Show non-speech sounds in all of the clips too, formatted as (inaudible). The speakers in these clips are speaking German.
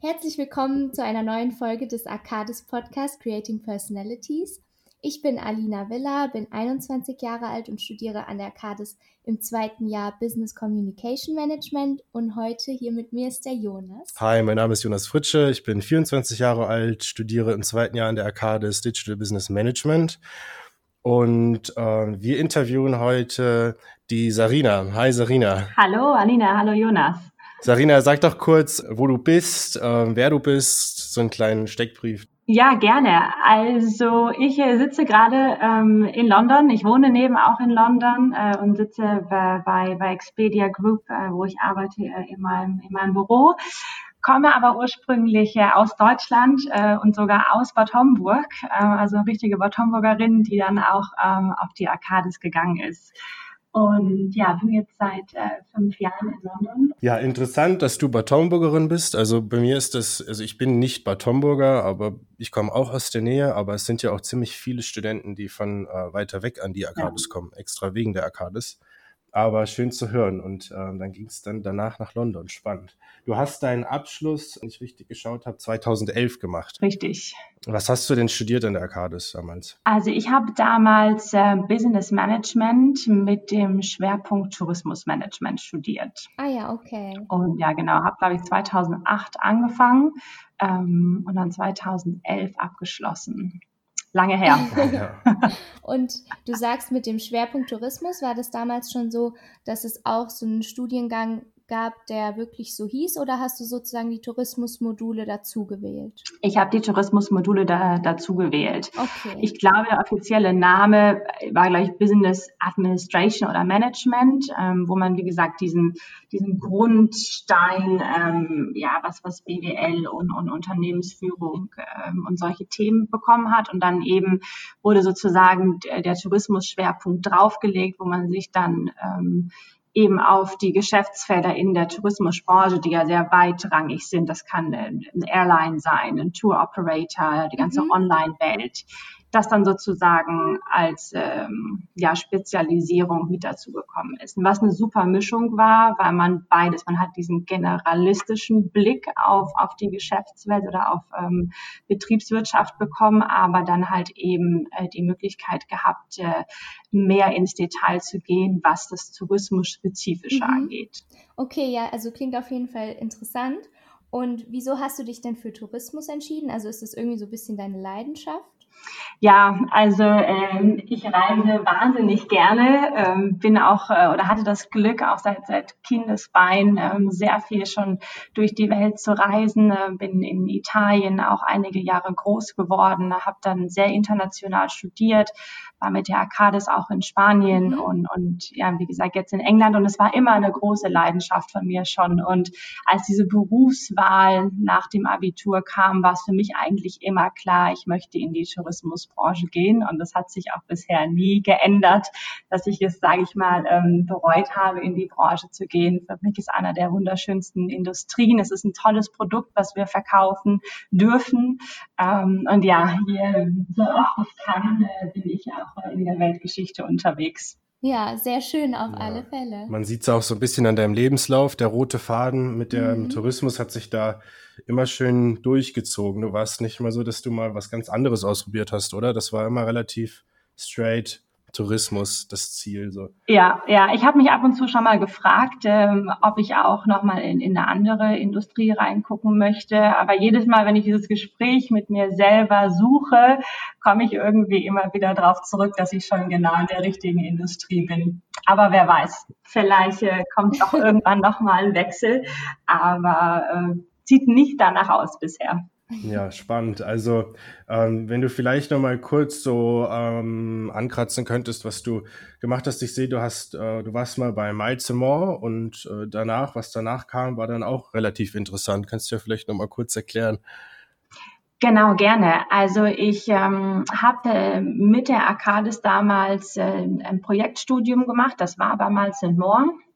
Herzlich willkommen zu einer neuen Folge des Arcades Podcast Creating Personalities. Ich bin Alina Villa, bin 21 Jahre alt und studiere an der Arcades im zweiten Jahr Business Communication Management und heute hier mit mir ist der Jonas. Hi, mein Name ist Jonas Fritsche, ich bin 24 Jahre alt, studiere im zweiten Jahr an der Arcades Digital Business Management und äh, wir interviewen heute die Sarina. Hi Sarina. Hallo Alina, hallo Jonas. Sarina, sag doch kurz, wo du bist, äh, wer du bist, so einen kleinen Steckbrief. Ja, gerne. Also ich äh, sitze gerade ähm, in London. Ich wohne neben auch in London äh, und sitze bei, bei, bei Expedia Group, äh, wo ich arbeite äh, in, meinem, in meinem Büro. Komme aber ursprünglich äh, aus Deutschland äh, und sogar aus Bad Homburg, äh, also eine richtige Bad Homburgerin, die dann auch ähm, auf die Arcades gegangen ist. Und ja, bin jetzt seit äh, fünf Jahren in London. Ja, interessant, dass du Bad Homburgerin bist. Also bei mir ist das, also ich bin nicht Bad Homburger, aber ich komme auch aus der Nähe. Aber es sind ja auch ziemlich viele Studenten, die von äh, weiter weg an die Arcades ja. kommen, extra wegen der Arcades. Aber schön zu hören. Und äh, dann ging es dann danach nach London. Spannend. Du hast deinen Abschluss, wenn ich richtig geschaut habe, 2011 gemacht. Richtig. Was hast du denn studiert an der Arcades damals? Also ich habe damals äh, Business Management mit dem Schwerpunkt Tourismusmanagement studiert. Ah ja, okay. Und ja, genau, habe, glaube ich, 2008 angefangen ähm, und dann 2011 abgeschlossen lange her. (laughs) Ja. Und du sagst mit dem Schwerpunkt Tourismus, war das damals schon so, dass es auch so einen Studiengang gab, der wirklich so hieß, oder hast du sozusagen die Tourismusmodule dazu gewählt? Ich habe die Tourismusmodule da, dazu gewählt. Okay. Ich glaube, der offizielle Name war gleich Business Administration oder Management, ähm, wo man, wie gesagt, diesen, diesen Grundstein, ähm, ja, was, was BWL und, und Unternehmensführung ähm, und solche Themen bekommen hat. Und dann eben wurde sozusagen der, der Tourismusschwerpunkt draufgelegt, wo man sich dann ähm, eben auf die Geschäftsfelder in der Tourismusbranche, die ja sehr weitrangig sind. Das kann ein Airline sein, ein Tour Operator, die ganze mhm. Online-Welt das dann sozusagen als ähm, ja, Spezialisierung mit dazu gekommen ist. Und was eine super Mischung war, weil man beides, man hat diesen generalistischen Blick auf, auf die Geschäftswelt oder auf ähm, Betriebswirtschaft bekommen, aber dann halt eben äh, die Möglichkeit gehabt, äh, mehr ins Detail zu gehen, was das Tourismus-Spezifische mhm. angeht. Okay, ja, also klingt auf jeden Fall interessant. Und wieso hast du dich denn für Tourismus entschieden? Also ist das irgendwie so ein bisschen deine Leidenschaft? Ja, also ähm, ich reise wahnsinnig gerne, ähm, bin auch äh, oder hatte das Glück auch seit seit Kindesbein ähm, sehr viel schon durch die Welt zu reisen. Äh, bin in Italien auch einige Jahre groß geworden, habe dann sehr international studiert, war mit der Arcades auch in Spanien mhm. und und ja wie gesagt jetzt in England und es war immer eine große Leidenschaft von mir schon. Und als diese Berufswahl nach dem Abitur kam, war es für mich eigentlich immer klar, ich möchte in die Tourismus Tourismusbranche gehen. Und das hat sich auch bisher nie geändert, dass ich es, sage ich mal, ähm, bereut habe, in die Branche zu gehen. Für mich ist einer der wunderschönsten Industrien. Es ist ein tolles Produkt, was wir verkaufen dürfen. Ähm, und ja, hier, so oft ich kann, äh, bin ich auch in der Weltgeschichte unterwegs. Ja, sehr schön auf ja. alle Fälle. Man sieht es auch so ein bisschen an deinem Lebenslauf. Der rote Faden mit dem mhm. Tourismus hat sich da immer schön durchgezogen. Du warst nicht mal so, dass du mal was ganz anderes ausprobiert hast, oder? Das war immer relativ straight Tourismus das Ziel. So. Ja, ja, ich habe mich ab und zu schon mal gefragt, ähm, ob ich auch nochmal in, in eine andere Industrie reingucken möchte. Aber jedes Mal, wenn ich dieses Gespräch mit mir selber suche, komme ich irgendwie immer wieder darauf zurück, dass ich schon genau in der richtigen Industrie bin. Aber wer weiß, vielleicht äh, kommt auch (laughs) irgendwann nochmal ein Wechsel, aber äh, sieht nicht danach aus bisher. Ja, spannend. Also, ähm, wenn du vielleicht noch mal kurz so ähm, ankratzen könntest, was du gemacht hast. Ich sehe, du hast, äh, du warst mal bei Miles More und äh, danach, was danach kam, war dann auch relativ interessant. Kannst du ja vielleicht noch mal kurz erklären? Genau, gerne. Also ich ähm, habe äh, mit der Arcades damals äh, ein Projektstudium gemacht. Das war bei Miles More. Mhm.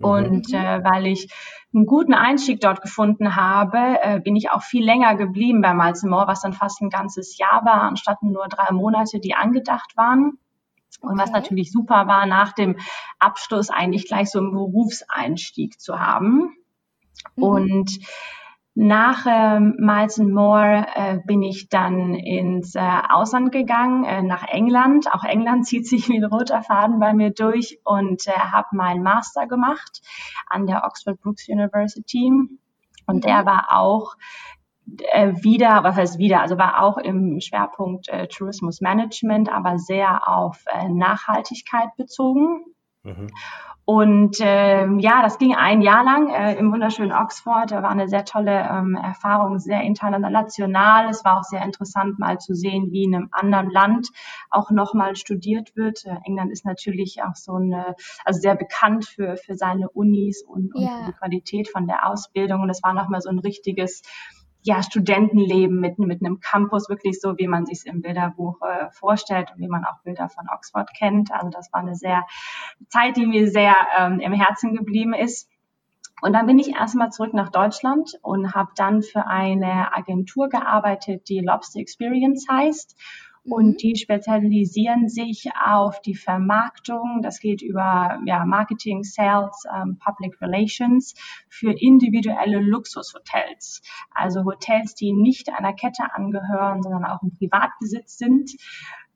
Und äh, weil ich einen guten Einstieg dort gefunden habe, äh, bin ich auch viel länger geblieben bei Malzemore, was dann fast ein ganzes Jahr war, anstatt nur drei Monate, die angedacht waren. Und okay. was natürlich super war, nach dem Abschluss eigentlich gleich so einen Berufseinstieg zu haben. Mhm. Und Nach äh, Miles More äh, bin ich dann ins äh, Ausland gegangen, äh, nach England. Auch England (laughs) zieht sich wie ein roter Faden bei mir durch und äh, habe meinen Master gemacht an der Oxford Brookes University. Und der mhm. war auch äh, wieder, was heißt wieder, also war auch im Schwerpunkt äh, Tourismusmanagement, aber sehr auf äh, Nachhaltigkeit bezogen. Mhm. Und ähm, ja, das ging ein Jahr lang äh, im wunderschönen Oxford. Da war eine sehr tolle ähm, Erfahrung, sehr international. Es war auch sehr interessant, mal zu sehen, wie in einem anderen Land auch nochmal studiert wird. Äh, England ist natürlich auch so eine, also sehr bekannt für, für seine Unis und, und ja. für die Qualität von der Ausbildung. Und es war nochmal so ein richtiges ja, Studentenleben mit, mit einem Campus, wirklich so, wie man sich es im Bilderbuch äh, vorstellt und wie man auch Bilder von Oxford kennt. Also das war eine sehr Zeit, die mir sehr ähm, im Herzen geblieben ist. Und dann bin ich erstmal zurück nach Deutschland und habe dann für eine Agentur gearbeitet, die Lobster Experience heißt und mhm. die spezialisieren sich auf die Vermarktung. Das geht über ja, Marketing, Sales, ähm, Public Relations für individuelle Luxushotels. Also Hotels, die nicht einer Kette angehören, sondern auch im Privatbesitz sind,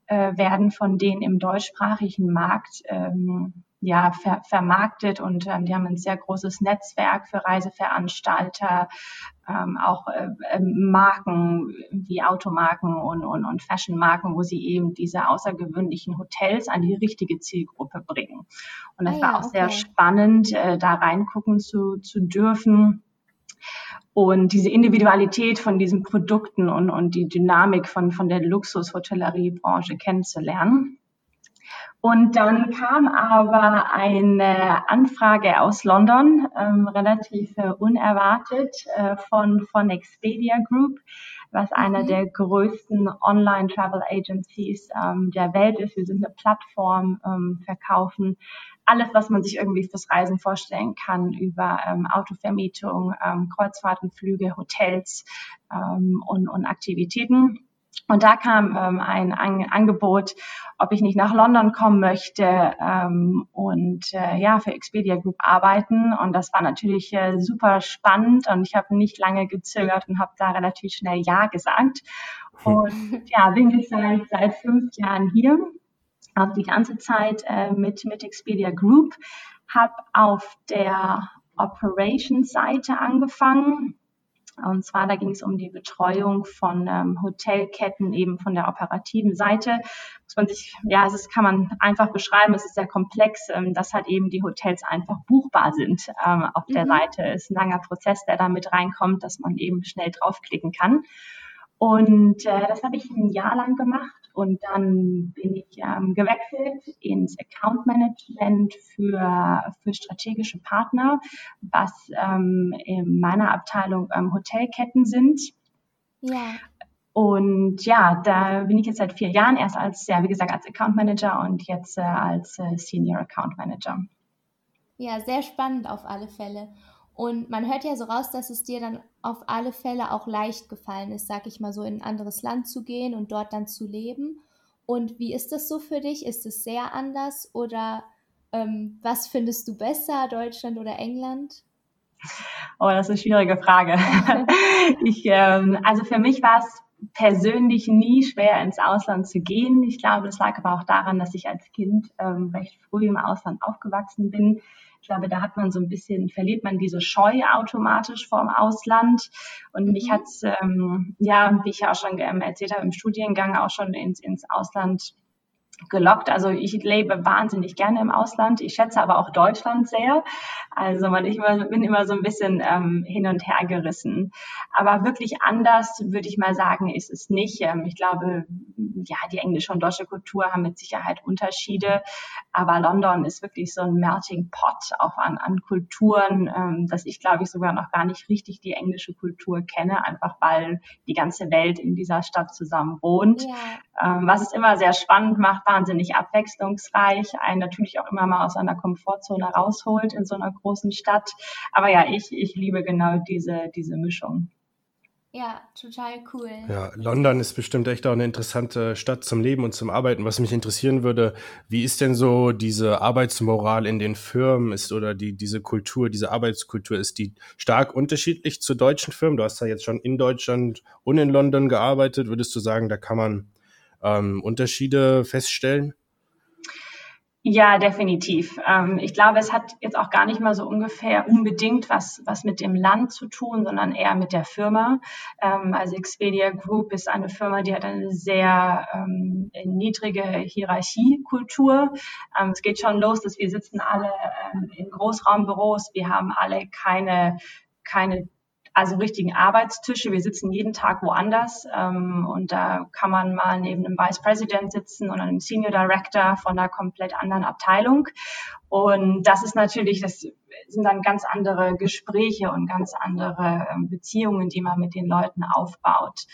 äh, werden von denen im deutschsprachigen Markt ähm, ja, ver vermarktet und ähm, die haben ein sehr großes Netzwerk für Reiseveranstalter, ähm, auch äh, ähm, Marken wie Automarken und, und, und Fashionmarken, wo sie eben diese außergewöhnlichen Hotels an die richtige Zielgruppe bringen. Und das ah, war auch okay. sehr spannend, äh, da reingucken zu, zu dürfen und diese Individualität von diesen Produkten und, und die Dynamik von, von der Luxus-Hotelleriebranche kennenzulernen. Und dann kam aber eine Anfrage aus London, ähm, relativ äh, unerwartet, äh, von, von Expedia Group, was mhm. einer der größten Online-Travel Agencies ähm, der Welt ist. Wir sind eine Plattform, ähm, verkaufen alles, was man sich irgendwie fürs Reisen vorstellen kann, über ähm, Autovermietung, ähm, Kreuzfahrten, Flüge, Hotels ähm, und, und Aktivitäten. Und da kam ähm, ein, ein Angebot, ob ich nicht nach London kommen möchte ähm, und äh, ja für Expedia Group arbeiten. Und das war natürlich äh, super spannend und ich habe nicht lange gezögert und habe da relativ schnell ja gesagt. (laughs) Und ja, bin jetzt seit, seit fünf Jahren hier, auch die ganze Zeit äh, mit mit Expedia Group, habe auf der Operations-Seite angefangen und zwar, da ging es um die Betreuung von ähm, Hotelketten, eben von der operativen Seite. Muss man sich, ja, das kann man einfach beschreiben, es ist sehr komplex, ähm, dass halt eben die Hotels einfach buchbar sind ähm, auf mhm. der Seite. Es ist ein langer Prozess, der da mit reinkommt, dass man eben schnell draufklicken kann. Und äh, das habe ich ein Jahr lang gemacht und dann bin ich ähm, gewechselt ins Account Management für, für strategische Partner, was ähm, in meiner Abteilung ähm, Hotelketten sind. Ja. Und ja, da bin ich jetzt seit vier Jahren erst als, ja, wie gesagt, als Account Manager und jetzt äh, als äh, Senior Account Manager. Ja, sehr spannend auf alle Fälle. Und man hört ja so raus, dass es dir dann auf alle Fälle auch leicht gefallen ist, sag ich mal so, in ein anderes Land zu gehen und dort dann zu leben. Und wie ist das so für dich? Ist es sehr anders oder ähm, was findest du besser, Deutschland oder England? Oh, das ist eine schwierige Frage. (laughs) ich, ähm, also für mich war es persönlich nie schwer, ins Ausland zu gehen. Ich glaube, das lag aber auch daran, dass ich als Kind ähm, recht früh im Ausland aufgewachsen bin. Ich glaube, da hat man so ein bisschen, verliert man diese Scheu automatisch vorm Ausland. Und mich mhm. hat's ähm, ja, wie ich ja auch schon ähm, erzählt habe, im Studiengang auch schon ins, ins Ausland gelockt. Also ich lebe wahnsinnig gerne im Ausland. Ich schätze aber auch Deutschland sehr. Also man, ich bin immer so ein bisschen ähm, hin und her gerissen. Aber wirklich anders, würde ich mal sagen, ist es nicht. Ähm, ich glaube, ja, die englische und deutsche Kultur haben mit Sicherheit Unterschiede. Aber London ist wirklich so ein Melting Pot auch an, an Kulturen, ähm, dass ich, glaube ich, sogar noch gar nicht richtig die englische Kultur kenne, einfach weil die ganze Welt in dieser Stadt zusammen wohnt. Ja. Ähm, was es immer sehr spannend macht, wahnsinnig abwechslungsreich, einen natürlich auch immer mal aus einer Komfortzone rausholt in so einer großen Stadt. Aber ja, ich, ich liebe genau diese, diese Mischung. Ja, total cool. Ja, London ist bestimmt echt auch eine interessante Stadt zum Leben und zum Arbeiten. Was mich interessieren würde, wie ist denn so diese Arbeitsmoral in den Firmen ist oder die, diese Kultur, diese Arbeitskultur, ist die stark unterschiedlich zu deutschen Firmen? Du hast ja jetzt schon in Deutschland und in London gearbeitet. Würdest du sagen, da kann man ähm, Unterschiede feststellen? Ja, definitiv. Ähm, ich glaube, es hat jetzt auch gar nicht mal so ungefähr unbedingt was, was mit dem Land zu tun, sondern eher mit der Firma. Ähm, also Expedia Group ist eine Firma, die hat eine sehr ähm, niedrige Hierarchiekultur. Ähm, es geht schon los, dass wir sitzen alle ähm, in Großraumbüros. Wir haben alle keine keine also richtigen Arbeitstische. Wir sitzen jeden Tag woanders ähm, und da kann man mal neben einem Vice President sitzen oder einem Senior Director von einer komplett anderen Abteilung. Und das ist natürlich, das sind dann ganz andere Gespräche und ganz andere ähm, Beziehungen, die man mit den Leuten aufbaut.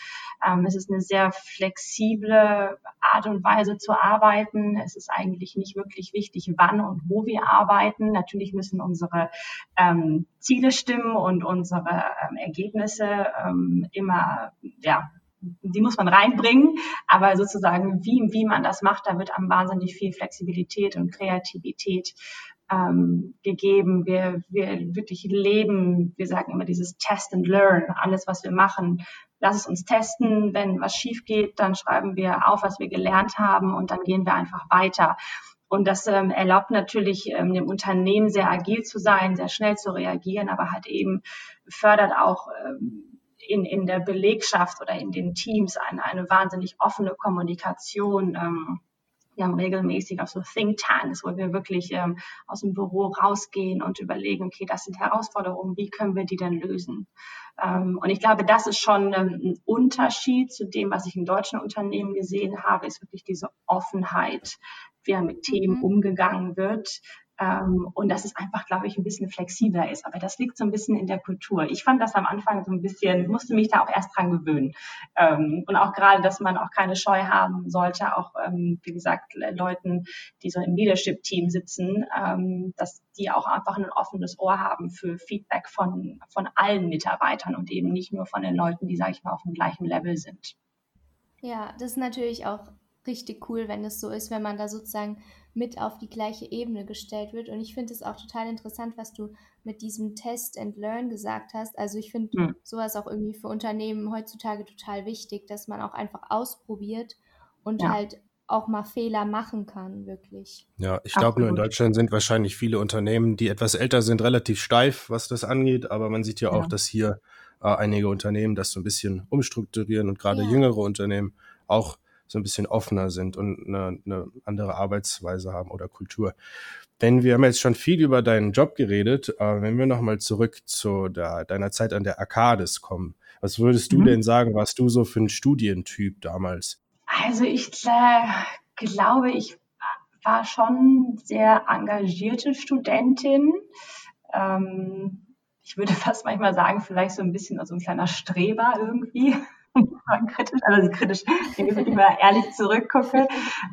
Ähm, es ist eine sehr flexible Art und Weise zu arbeiten. Es ist eigentlich nicht wirklich wichtig, wann und wo wir arbeiten. Natürlich müssen unsere ähm, Ziele stimmen und unsere ähm, Ergebnisse ähm, immer, ja, die muss man reinbringen, aber sozusagen, wie, wie man das macht, da wird am wahnsinnig viel Flexibilität und Kreativität ähm, gegeben. Wir, wir wirklich leben, wir sagen immer dieses Test and Learn, alles, was wir machen. Lass es uns testen. Wenn was schief geht, dann schreiben wir auf, was wir gelernt haben und dann gehen wir einfach weiter. Und das ähm, erlaubt natürlich ähm, dem Unternehmen sehr agil zu sein, sehr schnell zu reagieren, aber hat eben fördert auch ähm, in, in der Belegschaft oder in den Teams eine, eine wahnsinnig offene Kommunikation. Ähm, wir haben regelmäßig auch so Think Tanks, wo wir wirklich ähm, aus dem Büro rausgehen und überlegen, okay, das sind Herausforderungen, wie können wir die denn lösen? Ähm, und ich glaube, das ist schon ähm, ein Unterschied zu dem, was ich in deutschen Unternehmen gesehen habe, ist wirklich diese Offenheit, wie mit Themen mhm. umgegangen wird. Ähm, und dass es einfach, glaube ich, ein bisschen flexibler ist. Aber das liegt so ein bisschen in der Kultur. Ich fand das am Anfang so ein bisschen, musste mich da auch erst dran gewöhnen. Ähm, und auch gerade, dass man auch keine Scheu haben sollte, auch, ähm, wie gesagt, Leuten, die so im Leadership-Team sitzen, ähm, dass die auch einfach ein offenes Ohr haben für Feedback von, von allen Mitarbeitern und eben nicht nur von den Leuten, die, sage ich mal, auf dem gleichen Level sind. Ja, das ist natürlich auch richtig cool, wenn es so ist, wenn man da sozusagen mit auf die gleiche Ebene gestellt wird. Und ich finde es auch total interessant, was du mit diesem Test and Learn gesagt hast. Also ich finde mhm. sowas auch irgendwie für Unternehmen heutzutage total wichtig, dass man auch einfach ausprobiert und ja. halt auch mal Fehler machen kann, wirklich. Ja, ich glaube, nur in Deutschland sind wahrscheinlich viele Unternehmen, die etwas älter sind, relativ steif, was das angeht. Aber man sieht ja, ja. auch, dass hier äh, einige Unternehmen das so ein bisschen umstrukturieren und gerade ja. jüngere Unternehmen auch so ein bisschen offener sind und eine, eine andere Arbeitsweise haben oder Kultur. Denn wir haben jetzt schon viel über deinen Job geredet, äh, wenn wir nochmal zurück zu der, deiner Zeit an der Arcades kommen. Was würdest du mhm. denn sagen, warst du so für ein Studientyp damals? Also ich äh, glaube, ich war schon sehr engagierte Studentin. Ähm, ich würde (laughs) fast manchmal sagen, vielleicht so ein bisschen so ein kleiner Streber irgendwie (laughs) kritisch, also kritisch, wenn ich immer ehrlich zurückgucke.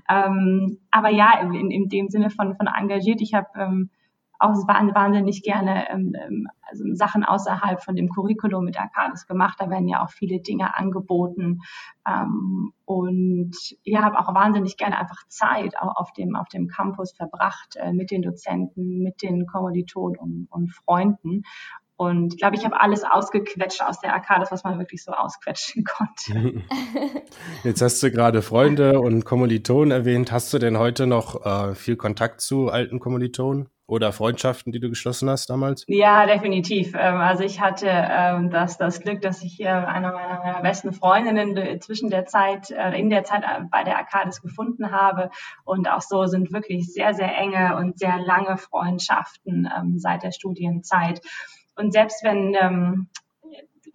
Ähm, aber ja, in, in dem Sinne von, von engagiert. Ich habe ähm, auch wahnsinnig gerne ähm, ähm, also Sachen außerhalb von dem Curriculum mit Arcadis gemacht. Da werden ja auch viele Dinge angeboten. Ähm, und ja, habe auch wahnsinnig gerne einfach Zeit auch auf dem, auf dem Campus verbracht äh, mit den Dozenten, mit den Kommilitonen und, und Freunden. Und ich glaube, ich habe alles ausgequetscht aus der Arcade, was man wirklich so ausquetschen (laughs) konnte. (laughs) Jetzt hast du gerade Freunde und Kommilitonen erwähnt. Hast du denn heute noch äh, viel Kontakt zu alten Kommilitonen? Oder Freundschaften, die du geschlossen hast damals? Ja, definitiv. Ähm, also ich hatte ähm, das, das Glück, dass ich hier eine meiner, meiner besten Freundinnen zwischen der Zeit, äh, in der Zeit äh, bei der Arcades gefunden habe. Und auch so sind wirklich sehr, sehr enge und sehr lange Freundschaften ähm, seit der Studienzeit. Und selbst wenn, ähm,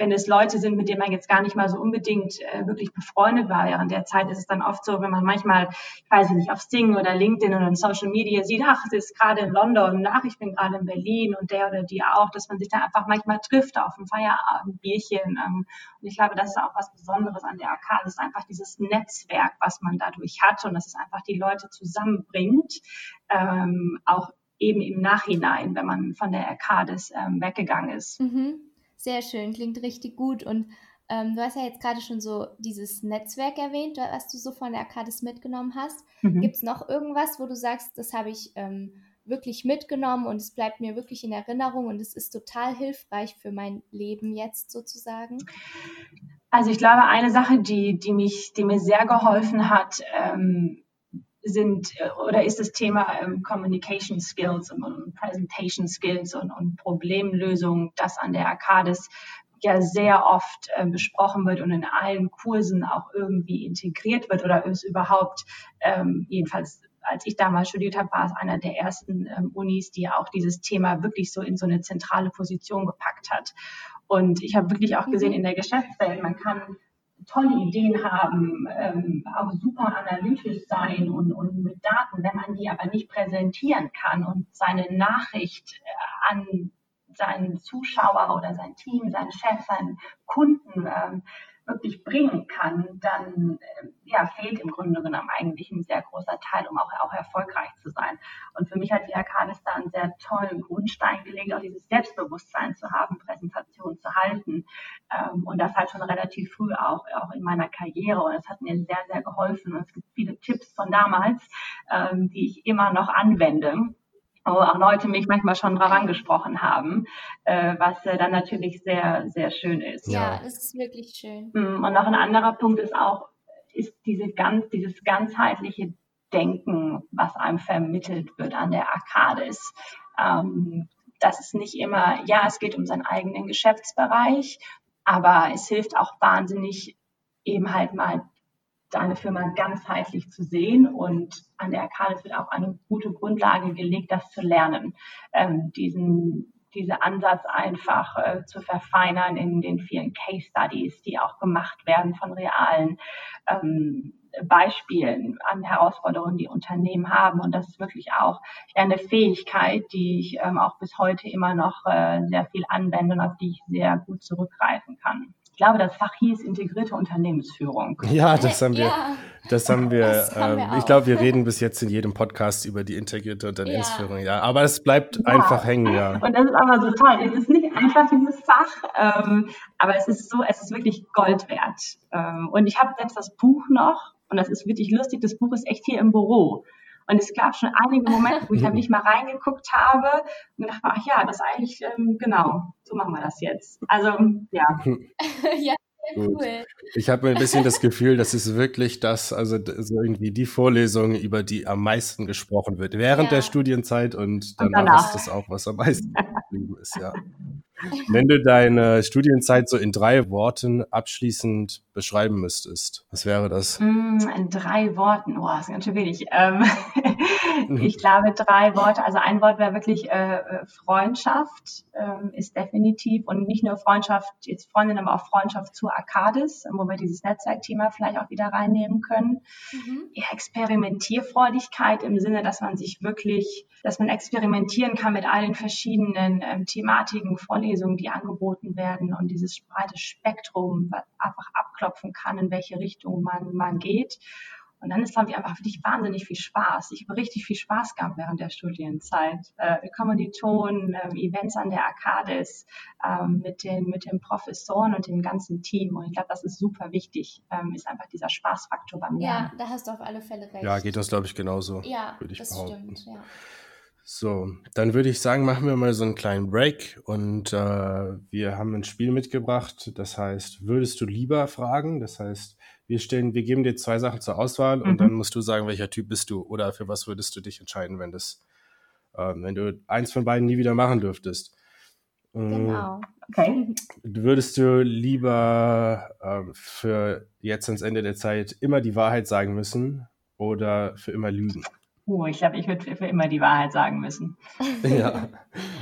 wenn es Leute sind, mit denen man jetzt gar nicht mal so unbedingt äh, wirklich befreundet war während der Zeit, ist es dann oft so, wenn man manchmal, ich weiß nicht, auf Sting oder LinkedIn oder in Social Media sieht, ach, es ist gerade in London, ach, ich bin gerade in Berlin und der oder die auch, dass man sich dann einfach manchmal trifft auf ein Feierabendbierchen. Ähm, und ich glaube, das ist auch was Besonderes an der AK. Das ist einfach dieses Netzwerk, was man dadurch hat und dass es einfach die Leute zusammenbringt, ähm, auch eben im Nachhinein, wenn man von der Arcades ähm, weggegangen ist. Mhm. Sehr schön, klingt richtig gut. Und ähm, du hast ja jetzt gerade schon so dieses Netzwerk erwähnt, was du so von der Arcadis mitgenommen hast. Mhm. Gibt es noch irgendwas, wo du sagst, das habe ich ähm, wirklich mitgenommen und es bleibt mir wirklich in Erinnerung und es ist total hilfreich für mein Leben jetzt sozusagen? Also ich glaube, eine Sache, die, die, mich, die mir sehr geholfen hat, ähm, sind äh, oder ist das Thema ähm, Communication Skills und, und Presentation Skills und, und Problemlösung, das an der Arcadis ja sehr oft äh, besprochen wird und in allen Kursen auch irgendwie integriert wird oder es überhaupt, ähm, jedenfalls als ich damals studiert habe, war es einer der ersten ähm, Unis, die auch dieses Thema wirklich so in so eine zentrale Position gepackt hat. Und ich habe wirklich auch gesehen mhm. in der Geschäftswelt, man kann tolle Ideen haben, ähm, auch super analytisch sein und, und mit Daten, wenn man die aber nicht präsentieren kann und seine Nachricht äh, an seinen Zuschauer oder sein Team, seinen Chef, seinen Kunden ähm, wirklich bringen kann, dann äh, ja, fehlt im Grunde genommen eigentlich ein sehr großer Teil, um auch, auch erfolgreich zu sein. Und für mich hat die Arcadis da einen sehr tollen Grundstein gelegt, auch dieses Selbstbewusstsein zu haben, Präsentationen zu halten. Ähm, und das halt schon relativ früh auch, auch in meiner Karriere. Und es hat mir sehr, sehr geholfen. Und es gibt viele Tipps von damals, ähm, die ich immer noch anwende auch Leute mich manchmal schon drauf angesprochen haben, äh, was äh, dann natürlich sehr, sehr schön ist. Ja, es ist wirklich schön. Mm, und noch ein anderer Punkt ist auch, ist diese ganz, dieses ganzheitliche Denken, was einem vermittelt wird an der Arcades. Ähm, das ist nicht immer, ja, es geht um seinen eigenen Geschäftsbereich, aber es hilft auch wahnsinnig, eben halt mal deine Firma ganzheitlich zu sehen. Und an der Arcades wird auch eine gute Grundlage gelegt, das zu lernen, ähm, diesen diese Ansatz einfach äh, zu verfeinern in den vielen Case Studies, die auch gemacht werden von realen ähm, Beispielen an Herausforderungen, die Unternehmen haben. Und das ist wirklich auch eine Fähigkeit, die ich ähm, auch bis heute immer noch äh, sehr viel anwende und auf die ich sehr gut zurückgreifen kann glaube, das Fach hieß integrierte Unternehmensführung. Ja, das haben wir. Ja, das haben wir. Das haben wir ähm, ich glaube, wir reden bis jetzt in jedem Podcast über die integrierte Unternehmensführung. Ja, ja aber es bleibt ja. einfach hängen, ja. Und das ist aber so toll. Es ist nicht einfach dieses Fach, ähm, aber es ist so, es ist wirklich Gold wert. Ähm, und ich habe selbst das Buch noch. Und das ist wirklich lustig. Das Buch ist echt hier im Büro. Und es gab schon einige Momente, wo ich halt (laughs) nicht mal reingeguckt habe und dachte, ach ja, das ist eigentlich, ähm, genau, so machen wir das jetzt. Also, ja. (laughs) ja. Cool. Ich habe ein bisschen das Gefühl, das ist wirklich das, also irgendwie die Vorlesung, über die am meisten gesprochen wird, während ja. der Studienzeit und danach, und danach, ist das auch, was am meisten geblieben ist, ja. Wenn du deine Studienzeit so in drei Worten abschließend beschreiben müsstest, was wäre das? Mm, in drei Worten, das ist ganz schön wenig. Ähm, (laughs) ich glaube drei Worte, also ein Wort wäre wirklich äh, äh, Freundschaft, ähm, ist definitiv und nicht nur Freundschaft, jetzt Freundin, aber auch Freundschaft zu Arcadis, wo wir dieses Netzwerkthema vielleicht auch wieder reinnehmen können. Mhm. Ja, Experimentierfreudigkeit im Sinne, dass man sich wirklich, dass man experimentieren kann mit allen verschiedenen ähm, Thematiken, Vorlesungen, die angeboten werden und dieses breite Spektrum einfach abklopfen kann, in welche Richtung man, man geht. Und dann ist, glaube ich, einfach wirklich wahnsinnig viel Spaß. Ich habe richtig viel Spaß gehabt während der Studienzeit. Äh, Kommilitonen, äh, Events an der Arcades, äh, mit, den, mit den Professoren und dem ganzen Team. Und ich glaube, das ist super wichtig, ähm, ist einfach dieser Spaßfaktor beim Lernen. Ja, da hast du auf alle Fälle recht. Ja, geht uns, glaube ich, genauso. Ja, würde ich das behaupten. stimmt, ja. So, dann würde ich sagen, machen wir mal so einen kleinen Break und äh, wir haben ein Spiel mitgebracht. Das heißt, würdest du lieber fragen? Das heißt, wir stellen, wir geben dir zwei Sachen zur Auswahl mhm. und dann musst du sagen, welcher Typ bist du oder für was würdest du dich entscheiden, wenn das, äh, wenn du eins von beiden nie wieder machen dürftest. Mm, genau. Okay. Würdest du lieber äh, für jetzt ans Ende der Zeit immer die Wahrheit sagen müssen oder für immer lügen? Oh, ich glaube, ich würde für immer die Wahrheit sagen müssen. (laughs) Ja,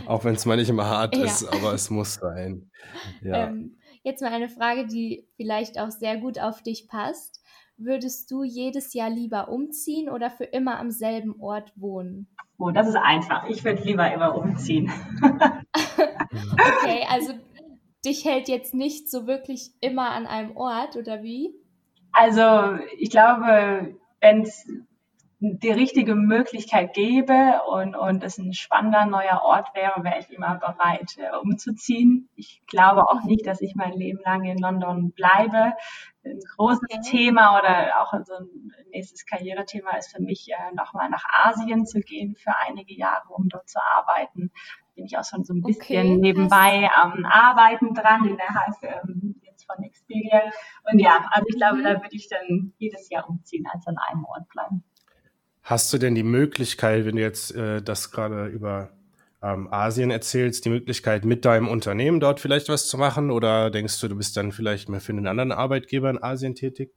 auch wenn es mal nicht immer hart ja. ist, aber es muss sein. (laughs) Ja. Ähm, Jetzt mal eine Frage, die vielleicht auch sehr gut auf dich passt. Würdest du jedes Jahr lieber umziehen oder für immer am selben Ort wohnen? Oh, das ist einfach. Ich würde lieber immer umziehen. (laughs) okay, (laughs) also dich hält jetzt nicht so wirklich immer an einem Ort, oder wie? Also ich glaube, wenn es die richtige Möglichkeit gäbe und, und es ein spannender neuer Ort wäre, wäre ich immer bereit, äh, umzuziehen. Ich glaube auch nicht, dass ich mein Leben lang in London bleibe. Ein großes okay. Thema oder auch so ein nächstes Karrierethema ist für mich, äh, nochmal nach Asien zu gehen für einige Jahre, um dort zu arbeiten. Bin ich auch schon so ein bisschen okay, nebenbei am Arbeiten dran innerhalb ähm, jetzt von Expedia. Und ja, also ich glaube, mhm. da würde ich dann jedes Jahr umziehen, als an einem Ort bleiben. Hast du denn die Möglichkeit, wenn du jetzt äh, das gerade über ähm, Asien erzählst, die Möglichkeit, mit deinem Unternehmen dort vielleicht was zu machen? Oder denkst du, du bist dann vielleicht mal für einen anderen Arbeitgeber in Asien tätig?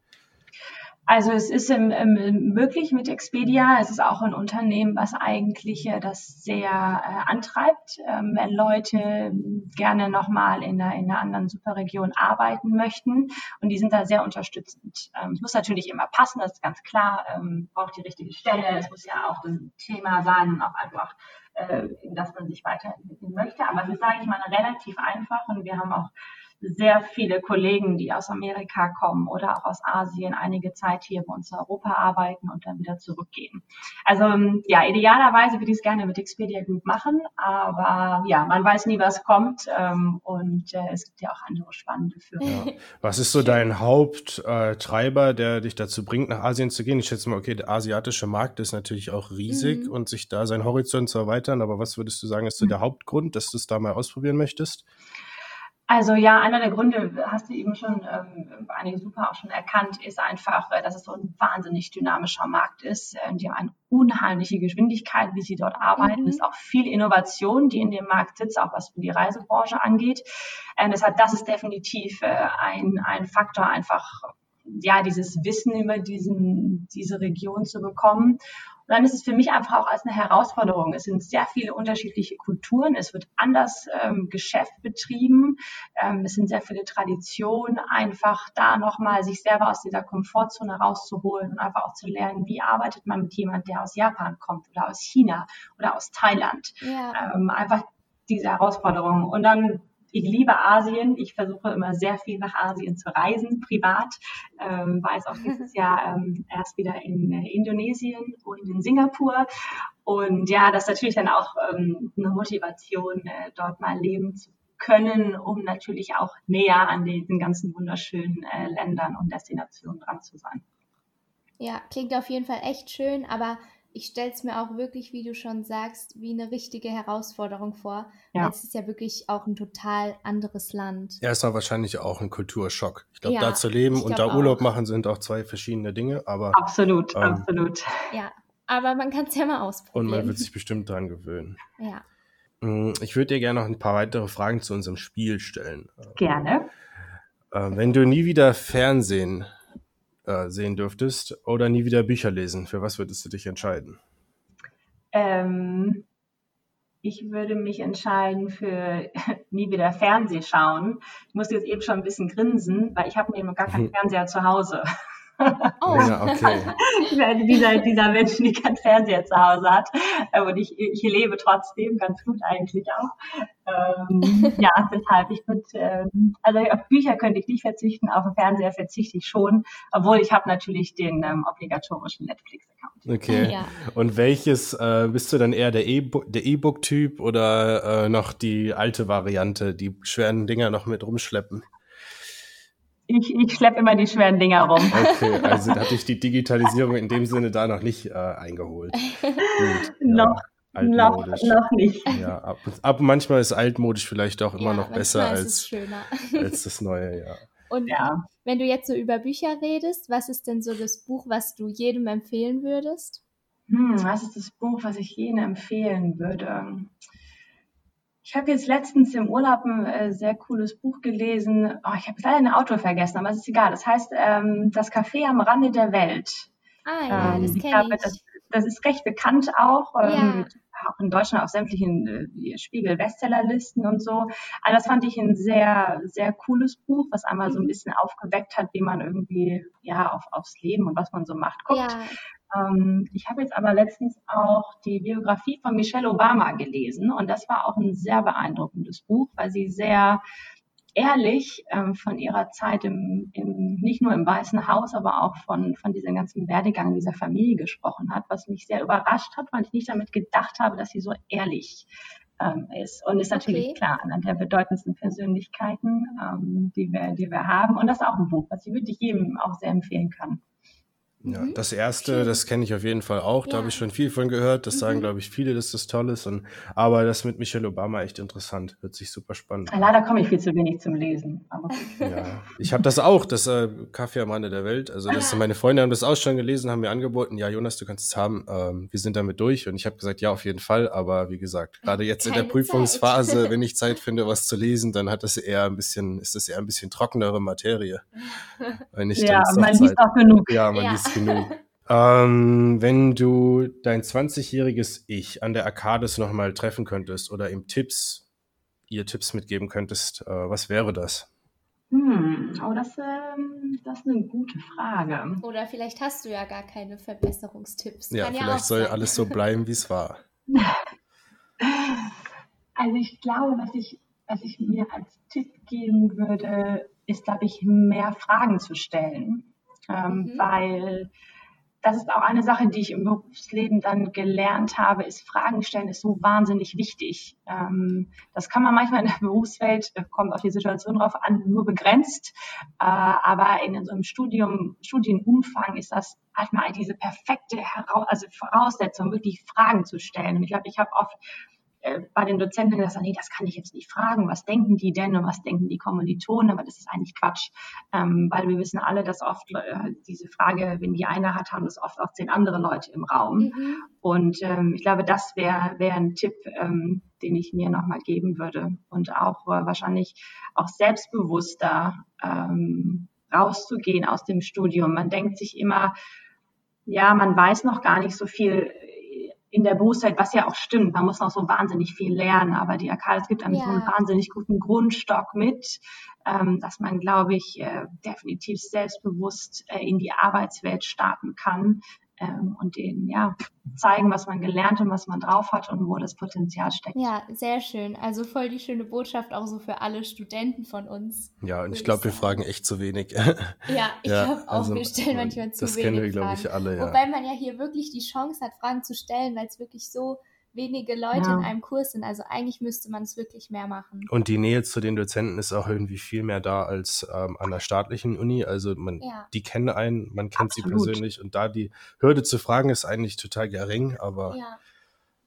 Also es ist im, im, möglich mit Expedia. Es ist auch ein Unternehmen, was eigentlich äh, das sehr äh, antreibt, ähm, wenn Leute gerne nochmal in einer, in einer anderen Superregion arbeiten möchten. Und die sind da sehr unterstützend. Ähm, es muss natürlich immer passen, das ist ganz klar. Ähm, braucht die richtige Stelle. Es muss ja auch ein Thema sein und auch einfach, äh, in das man sich weiterentwickeln möchte. Aber es ist, sage ich mal, relativ einfach. Und wir haben auch sehr viele Kollegen, die aus Amerika kommen oder auch aus Asien, einige Zeit hier bei uns in Europa arbeiten und dann wieder zurückgehen. Also ja, idealerweise würde ich es gerne mit Expedia Group machen, aber ja, man weiß nie, was kommt ähm, und äh, es gibt ja auch andere spannende Firmen. Ja. Was ist so dein Haupttreiber, der dich dazu bringt, nach Asien zu gehen? Ich schätze mal, okay, der asiatische Markt ist natürlich auch riesig mhm. und sich da seinen Horizont zu erweitern, aber was würdest du sagen, ist so der Hauptgrund, dass du es da mal ausprobieren möchtest? Also ja, einer der Gründe, hast du eben schon ähm, einige super auch schon erkannt, ist einfach, äh, dass es so ein wahnsinnig dynamischer Markt ist. Äh, die haben eine unheimliche Geschwindigkeit, wie sie dort arbeiten. Mhm. Es ist auch viel Innovation, die in dem Markt sitzt, auch was die Reisebranche angeht. Äh, deshalb, das ist definitiv äh, ein, ein Faktor, einfach ja, dieses Wissen über diesen, diese Region zu bekommen. Dann ist es für mich einfach auch als eine Herausforderung. Es sind sehr viele unterschiedliche Kulturen. Es wird anders ähm, Geschäft betrieben. Ähm, es sind sehr viele Traditionen. Einfach da nochmal sich selber aus dieser Komfortzone rauszuholen und einfach auch zu lernen, wie arbeitet man mit jemandem, der aus Japan kommt oder aus China oder aus Thailand. Ja. Ähm, einfach diese Herausforderung. Und dann ich liebe Asien. Ich versuche immer sehr viel nach Asien zu reisen, privat. Ähm, war jetzt auch dieses (laughs) Jahr ähm, erst wieder in äh, Indonesien und in Singapur. Und ja, das ist natürlich dann auch ähm, eine Motivation, äh, dort mal leben zu können, um natürlich auch näher an diesen ganzen wunderschönen äh, Ländern und Destinationen dran zu sein. Ja, klingt auf jeden Fall echt schön, aber ich stelle es mir auch wirklich, wie du schon sagst, wie eine richtige Herausforderung vor. Ja. Es ist ja wirklich auch ein total anderes Land. Ja, es war wahrscheinlich auch ein Kulturschock. Ich glaube, ja, da zu leben und da Urlaub auch. machen sind auch zwei verschiedene Dinge, aber. Absolut, ähm, absolut. Ja, aber man kann es ja mal ausprobieren. Und man wird sich bestimmt daran gewöhnen. Ja. Mm, ich würde dir gerne noch ein paar weitere Fragen zu unserem Spiel stellen. Gerne. Ähm, wenn du nie wieder Fernsehen äh, sehen dürftest oder nie wieder Bücher lesen, für was würdest du dich entscheiden? Ähm, ich würde mich entscheiden für (laughs) nie wieder Fernseh schauen. Ich musste jetzt eben schon ein bisschen grinsen, weil ich habe eben gar keinen (laughs) Fernseher zu Hause. (laughs) Oh. Ja, okay. (laughs) dieser, dieser Mensch, der keinen Fernseher zu Hause hat. Und ich, ich lebe trotzdem ganz gut eigentlich auch. Ähm, (laughs) ja, deshalb, ich würde, ähm, also auf Bücher könnte ich nicht verzichten, auf den Fernseher verzichte ich schon, obwohl ich habe natürlich den ähm, obligatorischen Netflix-Account. Okay. Ja. Und welches, äh, bist du dann eher der E-Book-Typ oder äh, noch die alte Variante, die schweren Dinger noch mit rumschleppen? Ich, ich schleppe immer die schweren Dinger rum. Okay, also hat dich die Digitalisierung in dem Sinne da noch nicht äh, eingeholt. Gut, (laughs) noch, noch, noch nicht. Ja, ab, ab manchmal ist altmodisch vielleicht auch immer ja, noch besser als, als das Neue, ja. (laughs) Und ja. wenn du jetzt so über Bücher redest, was ist denn so das Buch, was du jedem empfehlen würdest? Hm, was ist das Buch, was ich jedem empfehlen würde? Ich habe jetzt letztens im Urlaub ein äh, sehr cooles Buch gelesen. Oh, ich habe leider ein Autor vergessen, aber es ist egal. Das heißt ähm, Das Café am Rande der Welt. Ah ja, ähm, das kenne ich. Das, das, ist recht bekannt auch. Ähm, ja. Auch in Deutschland auf sämtlichen äh, Spiegel-Bestsellerlisten und so. Aber das fand ich ein sehr, sehr cooles Buch, was einmal so ein mhm. bisschen aufgeweckt hat, wie man irgendwie ja auf, aufs Leben und was man so macht guckt. Ja. Ähm, ich habe jetzt aber letztens auch die Biografie von Michelle Obama gelesen und das war auch ein sehr beeindruckendes Buch, weil sie sehr ehrlich ähm, von ihrer Zeit im, im, nicht nur im Weißen Haus, aber auch von, von diesem ganzen Werdegang dieser Familie gesprochen hat, was mich sehr überrascht hat, weil ich nicht damit gedacht habe, dass sie so ehrlich ähm, ist. Und ist natürlich okay. klar einer der bedeutendsten Persönlichkeiten, ähm, die, wir, die wir haben. Und das ist auch ein Buch, was ich wirklich jedem auch sehr empfehlen kann. Ja, mhm. das erste, Schön. das kenne ich auf jeden Fall auch. Da ja. habe ich schon viel von gehört. Das mhm. sagen, glaube ich, viele, dass das toll ist. Und, aber das mit Michelle Obama echt interessant. Hört sich super spannend an. Leider komme ich viel zu wenig zum Lesen. Aber ja, ich habe das auch, das äh, Kaffee am Rande der Welt. Also das, meine Freunde haben das auch schon gelesen, haben mir angeboten, ja, Jonas, du kannst es haben. Ähm, wir sind damit durch. Und ich habe gesagt, ja, auf jeden Fall. Aber wie gesagt, gerade jetzt Keine in der Prüfungsphase, wenn ich Zeit finde, was zu lesen, dann hat das eher ein bisschen, ist das eher ein bisschen trockenere Materie. Wenn ich ja, man liest auch genug. Ja, man ja. liest genug. Ähm, wenn du dein 20-jähriges Ich an der Arcades nochmal treffen könntest oder ihm Tipps, ihr Tipps mitgeben könntest, äh, was wäre das? Hm, oh, das, ähm, das ist eine gute Frage. Oder vielleicht hast du ja gar keine Verbesserungstipps. Ja, Kann vielleicht soll alles so bleiben, wie es war. (laughs) Also ich glaube, was ich, was ich mir als Tipp geben würde, ist, glaube ich, mehr Fragen zu stellen. Ähm, mhm. Weil das ist auch eine Sache, die ich im Berufsleben dann gelernt habe, ist Fragen stellen ist so wahnsinnig wichtig. Ähm, das kann man manchmal in der Berufswelt, äh, kommt auf die Situation drauf an, nur begrenzt. Äh, aber in so einem Studium, Studienumfang ist das halt mal diese perfekte Heraus also Voraussetzung, wirklich Fragen zu stellen. Und ich glaube, ich habe oft bei den Dozenten gesagt, nee, das kann ich jetzt nicht fragen, was denken die denn und was denken die Kommilitonen, aber das ist eigentlich Quatsch, ähm, weil wir wissen alle, dass oft äh, diese Frage, wenn die eine hat, haben das oft auch zehn andere Leute im Raum. Mhm. Und ähm, ich glaube, das wäre wär ein Tipp, ähm, den ich mir nochmal geben würde und auch äh, wahrscheinlich auch selbstbewusster ähm, rauszugehen aus dem Studium. Man denkt sich immer, ja, man weiß noch gar nicht so viel in der Berufszeit, was ja auch stimmt, man muss noch so wahnsinnig viel lernen, aber die Arcades gibt einem ja. so einen wahnsinnig guten Grundstock mit, ähm, dass man, glaube ich, äh, definitiv selbstbewusst äh, in die Arbeitswelt starten kann, ähm, und denen ja zeigen, was man gelernt und was man drauf hat und wo das Potenzial steckt. Ja, sehr schön. Also voll die schöne Botschaft auch so für alle Studenten von uns. Ja, und ich glaube, wir fragen echt zu wenig. (laughs) (laughs) Ja, ich ja, glaube auch, also, wir stellen manchmal zu das wenig. Das kennen wir, glaube ich, alle. Ja. Wobei man ja hier wirklich die Chance hat, Fragen zu stellen, weil es wirklich so wenige Leute ja. in einem Kurs sind. Also eigentlich müsste man es wirklich mehr machen. Und die Nähe zu den Dozenten ist auch irgendwie viel mehr da als ähm, an der staatlichen Uni. Also man, ja. die kennen einen, man kennt Absolut. sie persönlich und da die Hürde zu fragen ist eigentlich total gering, aber ja.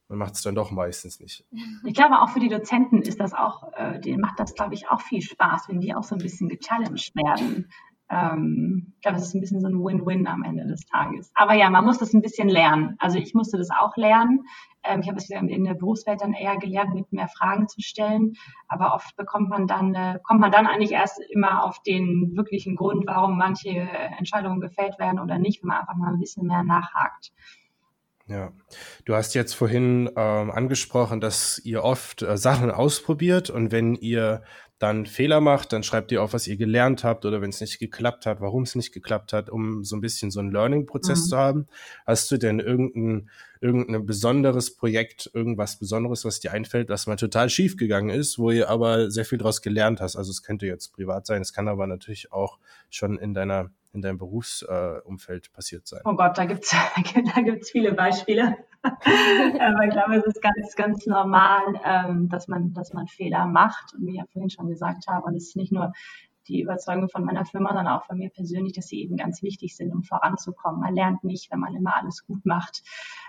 man macht es dann doch meistens nicht. Ich glaube, auch für die Dozenten ist das auch, äh, denen macht das, glaube ich, auch viel Spaß, wenn die auch so ein bisschen gechallenged werden ähm, ich glaube, es ist ein bisschen so ein Win-Win am Ende des Tages. Aber ja, man muss das ein bisschen lernen. Also ich musste das auch lernen. Ähm, ich habe es in der Berufswelt dann eher gelernt, mit mehr Fragen zu stellen. Aber oft bekommt man dann, äh, kommt man dann eigentlich erst immer auf den wirklichen Grund, warum manche Entscheidungen gefällt werden oder nicht, wenn man einfach mal ein bisschen mehr nachhakt. Ja, du hast jetzt vorhin ähm, angesprochen, dass ihr oft äh, Sachen ausprobiert und wenn ihr dann Fehler macht, dann schreibt ihr auf, was ihr gelernt habt oder wenn es nicht geklappt hat, warum es nicht geklappt hat, um so ein bisschen so einen Learning-Prozess mhm. zu haben. Hast du denn irgendein, irgendein besonderes Projekt, irgendwas Besonderes, was dir einfällt, was mal total schief gegangen ist, wo ihr aber sehr viel daraus gelernt hast? Also es könnte jetzt privat sein, es kann aber natürlich auch schon in deiner in deinem Berufsumfeld äh, passiert sein? Oh Gott, da gibt's (laughs) da gibt's viele Beispiele. (laughs) Aber ich glaube, es ist ganz, ganz normal, ähm, dass man, dass man Fehler macht. Und wie ich ja vorhin schon gesagt habe, und es ist nicht nur die Überzeugung von meiner Firma, sondern auch von mir persönlich, dass sie eben ganz wichtig sind, um voranzukommen. Man lernt nicht, wenn man immer alles gut macht.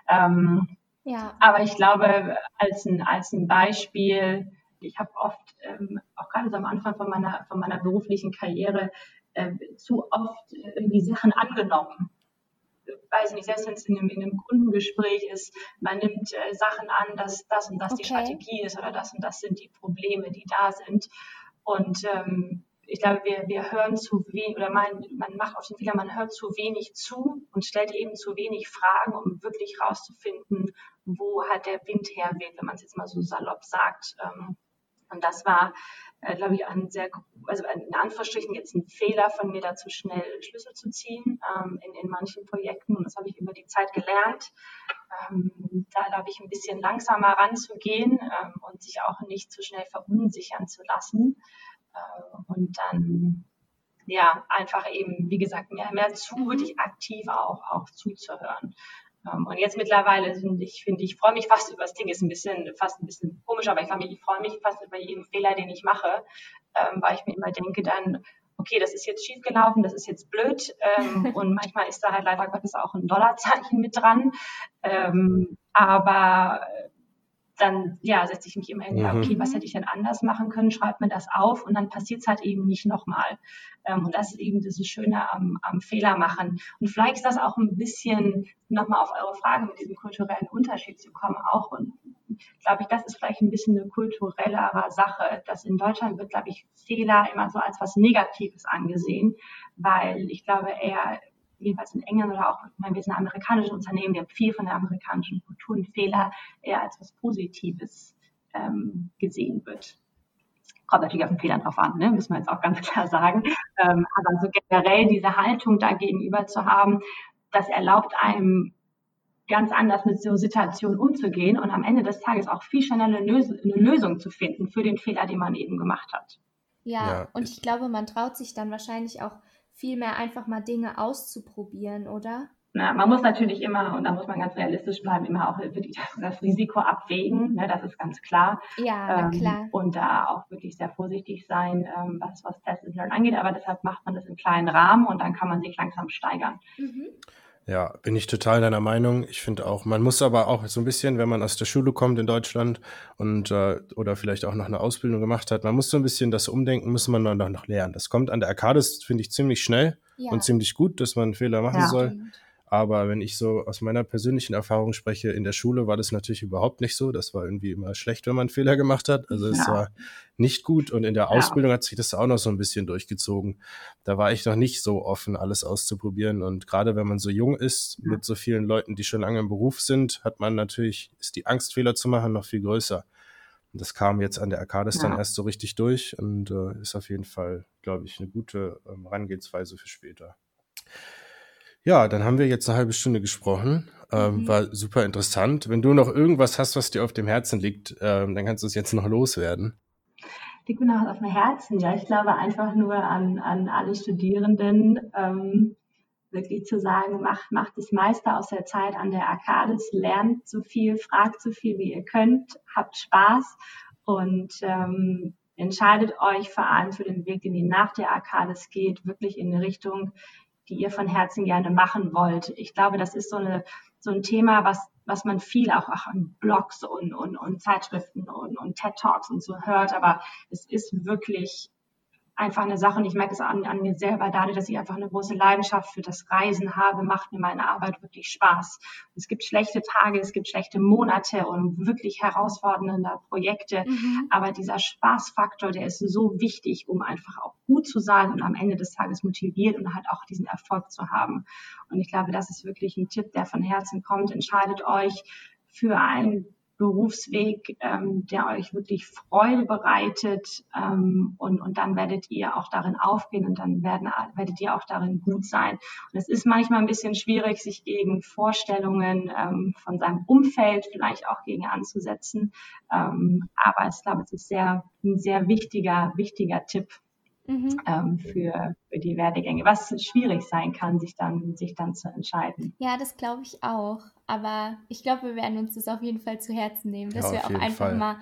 Ähm, ja. Aber ich glaube, als ein, als ein Beispiel, ich habe oft, ähm, auch gerade so am Anfang von meiner, von meiner beruflichen Karriere, äh, zu oft irgendwie Sachen angenommen. Weiß nicht, selbst wenn es in einem, in einem Kundengespräch ist, man nimmt äh, Sachen an, dass das und das okay. die Strategie ist oder das und das sind die Probleme, die da sind. Und ähm, ich glaube, wir, wir hören zu wenig, oder man, man macht auch den Fehler, man hört zu wenig zu und stellt eben zu wenig Fragen, um wirklich rauszufinden, wo halt der Wind herweht, wenn man es jetzt mal so salopp sagt. Ähm, und das war äh, glaube ich, ein sehr, also in Anführungsstrichen jetzt ein Fehler von mir, dazu schnell Schlüsse zu ziehen ähm, in, in manchen Projekten. Und das habe ich über die Zeit gelernt, ähm, da glaube ich ein bisschen langsamer ranzugehen ähm, und sich auch nicht zu schnell verunsichern zu lassen. äh, und dann ja einfach eben, wie gesagt, mehr, mehr zu, mhm. wirklich aktiv auch, auch zuzuhören. Ähm, und jetzt mittlerweile sind, ich finde, ich freue mich fast über das Ding, ist ein bisschen, fast ein bisschen komisch, aber ich, ich freue mich fast über jeden Fehler, den ich mache, ähm, weil ich mir immer denke dann, okay, das ist jetzt schiefgelaufen, das ist jetzt blöd ähm, (laughs) und manchmal ist da halt leider Gottes auch ein Dollarzeichen mit dran. Ähm, aber dann ja, setze ich mich immer hin, mhm. okay, was hätte ich denn anders machen können, schreibt mir das auf und dann passiert es halt eben nicht nochmal. Ähm, und das ist eben das Schöne am, am Fehler machen. Und vielleicht ist das auch ein bisschen, nochmal auf eure Frage mit diesem kulturellen Unterschied zu kommen, auch, und glaube ich, das ist vielleicht ein bisschen eine kulturellere Sache, dass in Deutschland wird, glaube ich, Fehler immer so als was Negatives angesehen, weil ich glaube, eher jedenfalls in England oder auch, ich meine, wir sind ein amerikanisches Unternehmen, wir haben viel von der amerikanischen Kultur und Fehler eher als was Positives ähm, gesehen wird. Kommt natürlich auf den Fehler drauf an, ne? müssen wir jetzt auch ganz klar sagen. Ähm, aber so generell diese Haltung da gegenüber zu haben, das erlaubt einem ganz anders mit so Situationen umzugehen und am Ende des Tages auch viel schneller eine Lösung zu finden für den Fehler, den man eben gemacht hat. Ja, ja, und ich glaube, man traut sich dann wahrscheinlich auch vielmehr einfach mal Dinge auszuprobieren, oder? Na, man muss natürlich immer, und da muss man ganz realistisch bleiben, immer auch wirklich das Risiko abwägen, ne, das ist ganz klar. Ja, ähm, klar. Und da auch wirklich sehr vorsichtig sein, ähm, was, was Test and Learn angeht. Aber deshalb macht man das im kleinen Rahmen und dann kann man sich langsam steigern. Mhm. Ja, bin ich total deiner Meinung. Ich finde auch, man muss aber auch so ein bisschen, wenn man aus der Schule kommt in Deutschland und äh, oder vielleicht auch noch eine Ausbildung gemacht hat, man muss so ein bisschen das Umdenken, muss man dann noch lernen. Das kommt an der Arcades, finde ich, ziemlich schnell ja. und ziemlich gut, dass man Fehler machen ja. soll. Aber wenn ich so aus meiner persönlichen Erfahrung spreche, in der Schule war das natürlich überhaupt nicht so. Das war irgendwie immer schlecht, wenn man Fehler gemacht hat. Also es ja. war nicht gut. Und in der Ausbildung hat sich das auch noch so ein bisschen durchgezogen. Da war ich noch nicht so offen, alles auszuprobieren. Und gerade wenn man so jung ist, ja. mit so vielen Leuten, die schon lange im Beruf sind, hat man natürlich, ist die Angst, Fehler zu machen, noch viel größer. Und das kam jetzt an der Arcades ja. dann erst so richtig durch und äh, ist auf jeden Fall, glaube ich, eine gute ähm, Herangehensweise für später. Ja, dann haben wir jetzt eine halbe Stunde gesprochen. Ähm, mhm. War super interessant. Wenn du noch irgendwas hast, was dir auf dem Herzen liegt, ähm, dann kannst du es jetzt noch loswerden. Liegt mir noch auf dem Herzen, ja. Ich glaube einfach nur an, an alle Studierenden, ähm, wirklich zu sagen, macht, macht das meiste aus der Zeit an der Arcades, lernt so viel, fragt so viel, wie ihr könnt, habt Spaß und ähm, entscheidet euch vor allem für den Weg, den ihr nach der Arcades geht, wirklich in eine Richtung, die ihr von Herzen gerne machen wollt. Ich glaube, das ist so, eine, so ein Thema, was, was man viel auch, an Blogs und, und, und Zeitschriften und, und TED Talks und so hört, aber es ist wirklich einfach eine Sache und ich merke es an, an mir selber, dadurch, dass ich einfach eine große Leidenschaft für das Reisen habe, macht mir meine Arbeit wirklich Spaß. Es gibt schlechte Tage, es gibt schlechte Monate und wirklich herausfordernde Projekte, mhm. aber dieser Spaßfaktor, der ist so wichtig, um einfach auch gut zu sein und am Ende des Tages motiviert und halt auch diesen Erfolg zu haben. Und ich glaube, das ist wirklich ein Tipp, der von Herzen kommt. Entscheidet euch für einen Berufsweg, ähm, der euch wirklich Freude bereitet ähm, und, und dann werdet ihr auch darin aufgehen und dann werden, werdet ihr auch darin gut sein. Und es ist manchmal ein bisschen schwierig, sich gegen Vorstellungen ähm, von seinem Umfeld vielleicht auch gegen anzusetzen. Ähm, aber ich glaube, es ist sehr, ein sehr wichtiger, wichtiger Tipp mhm. ähm, für, für die Werdegänge, was schwierig sein kann, sich dann, sich dann zu entscheiden. Ja, das glaube ich auch. Aber ich glaube, wir werden uns das auf jeden Fall zu Herzen nehmen, dass ja, wir auch einfach Fall. mal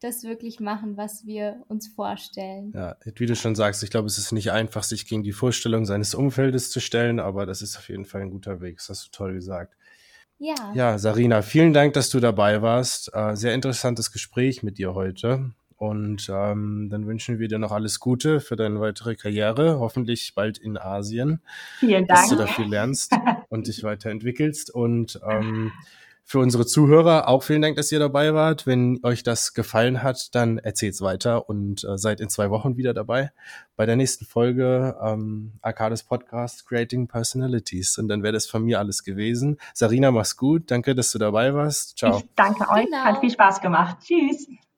das wirklich machen, was wir uns vorstellen. Ja, wie du schon sagst, ich glaube, es ist nicht einfach, sich gegen die Vorstellung seines Umfeldes zu stellen, aber das ist auf jeden Fall ein guter Weg. Das hast du toll gesagt. Ja. Ja, Sarina, vielen Dank, dass du dabei warst. Äh, sehr interessantes Gespräch mit dir heute. Und ähm, dann wünschen wir dir noch alles Gute für deine weitere Karriere, hoffentlich bald in Asien. Vielen Dank. Dass du da viel lernst (laughs) und dich weiterentwickelst. Und ähm, für unsere Zuhörer auch vielen Dank, dass ihr dabei wart. Wenn euch das gefallen hat, dann erzählt's weiter und äh, seid in zwei Wochen wieder dabei bei der nächsten Folge ähm, Arcades Podcast Creating Personalities. Und dann wäre das von mir alles gewesen. Sarina, mach's gut. Danke, dass du dabei warst. Ciao. Ich danke euch. Genau. Hat viel Spaß gemacht. Tschüss.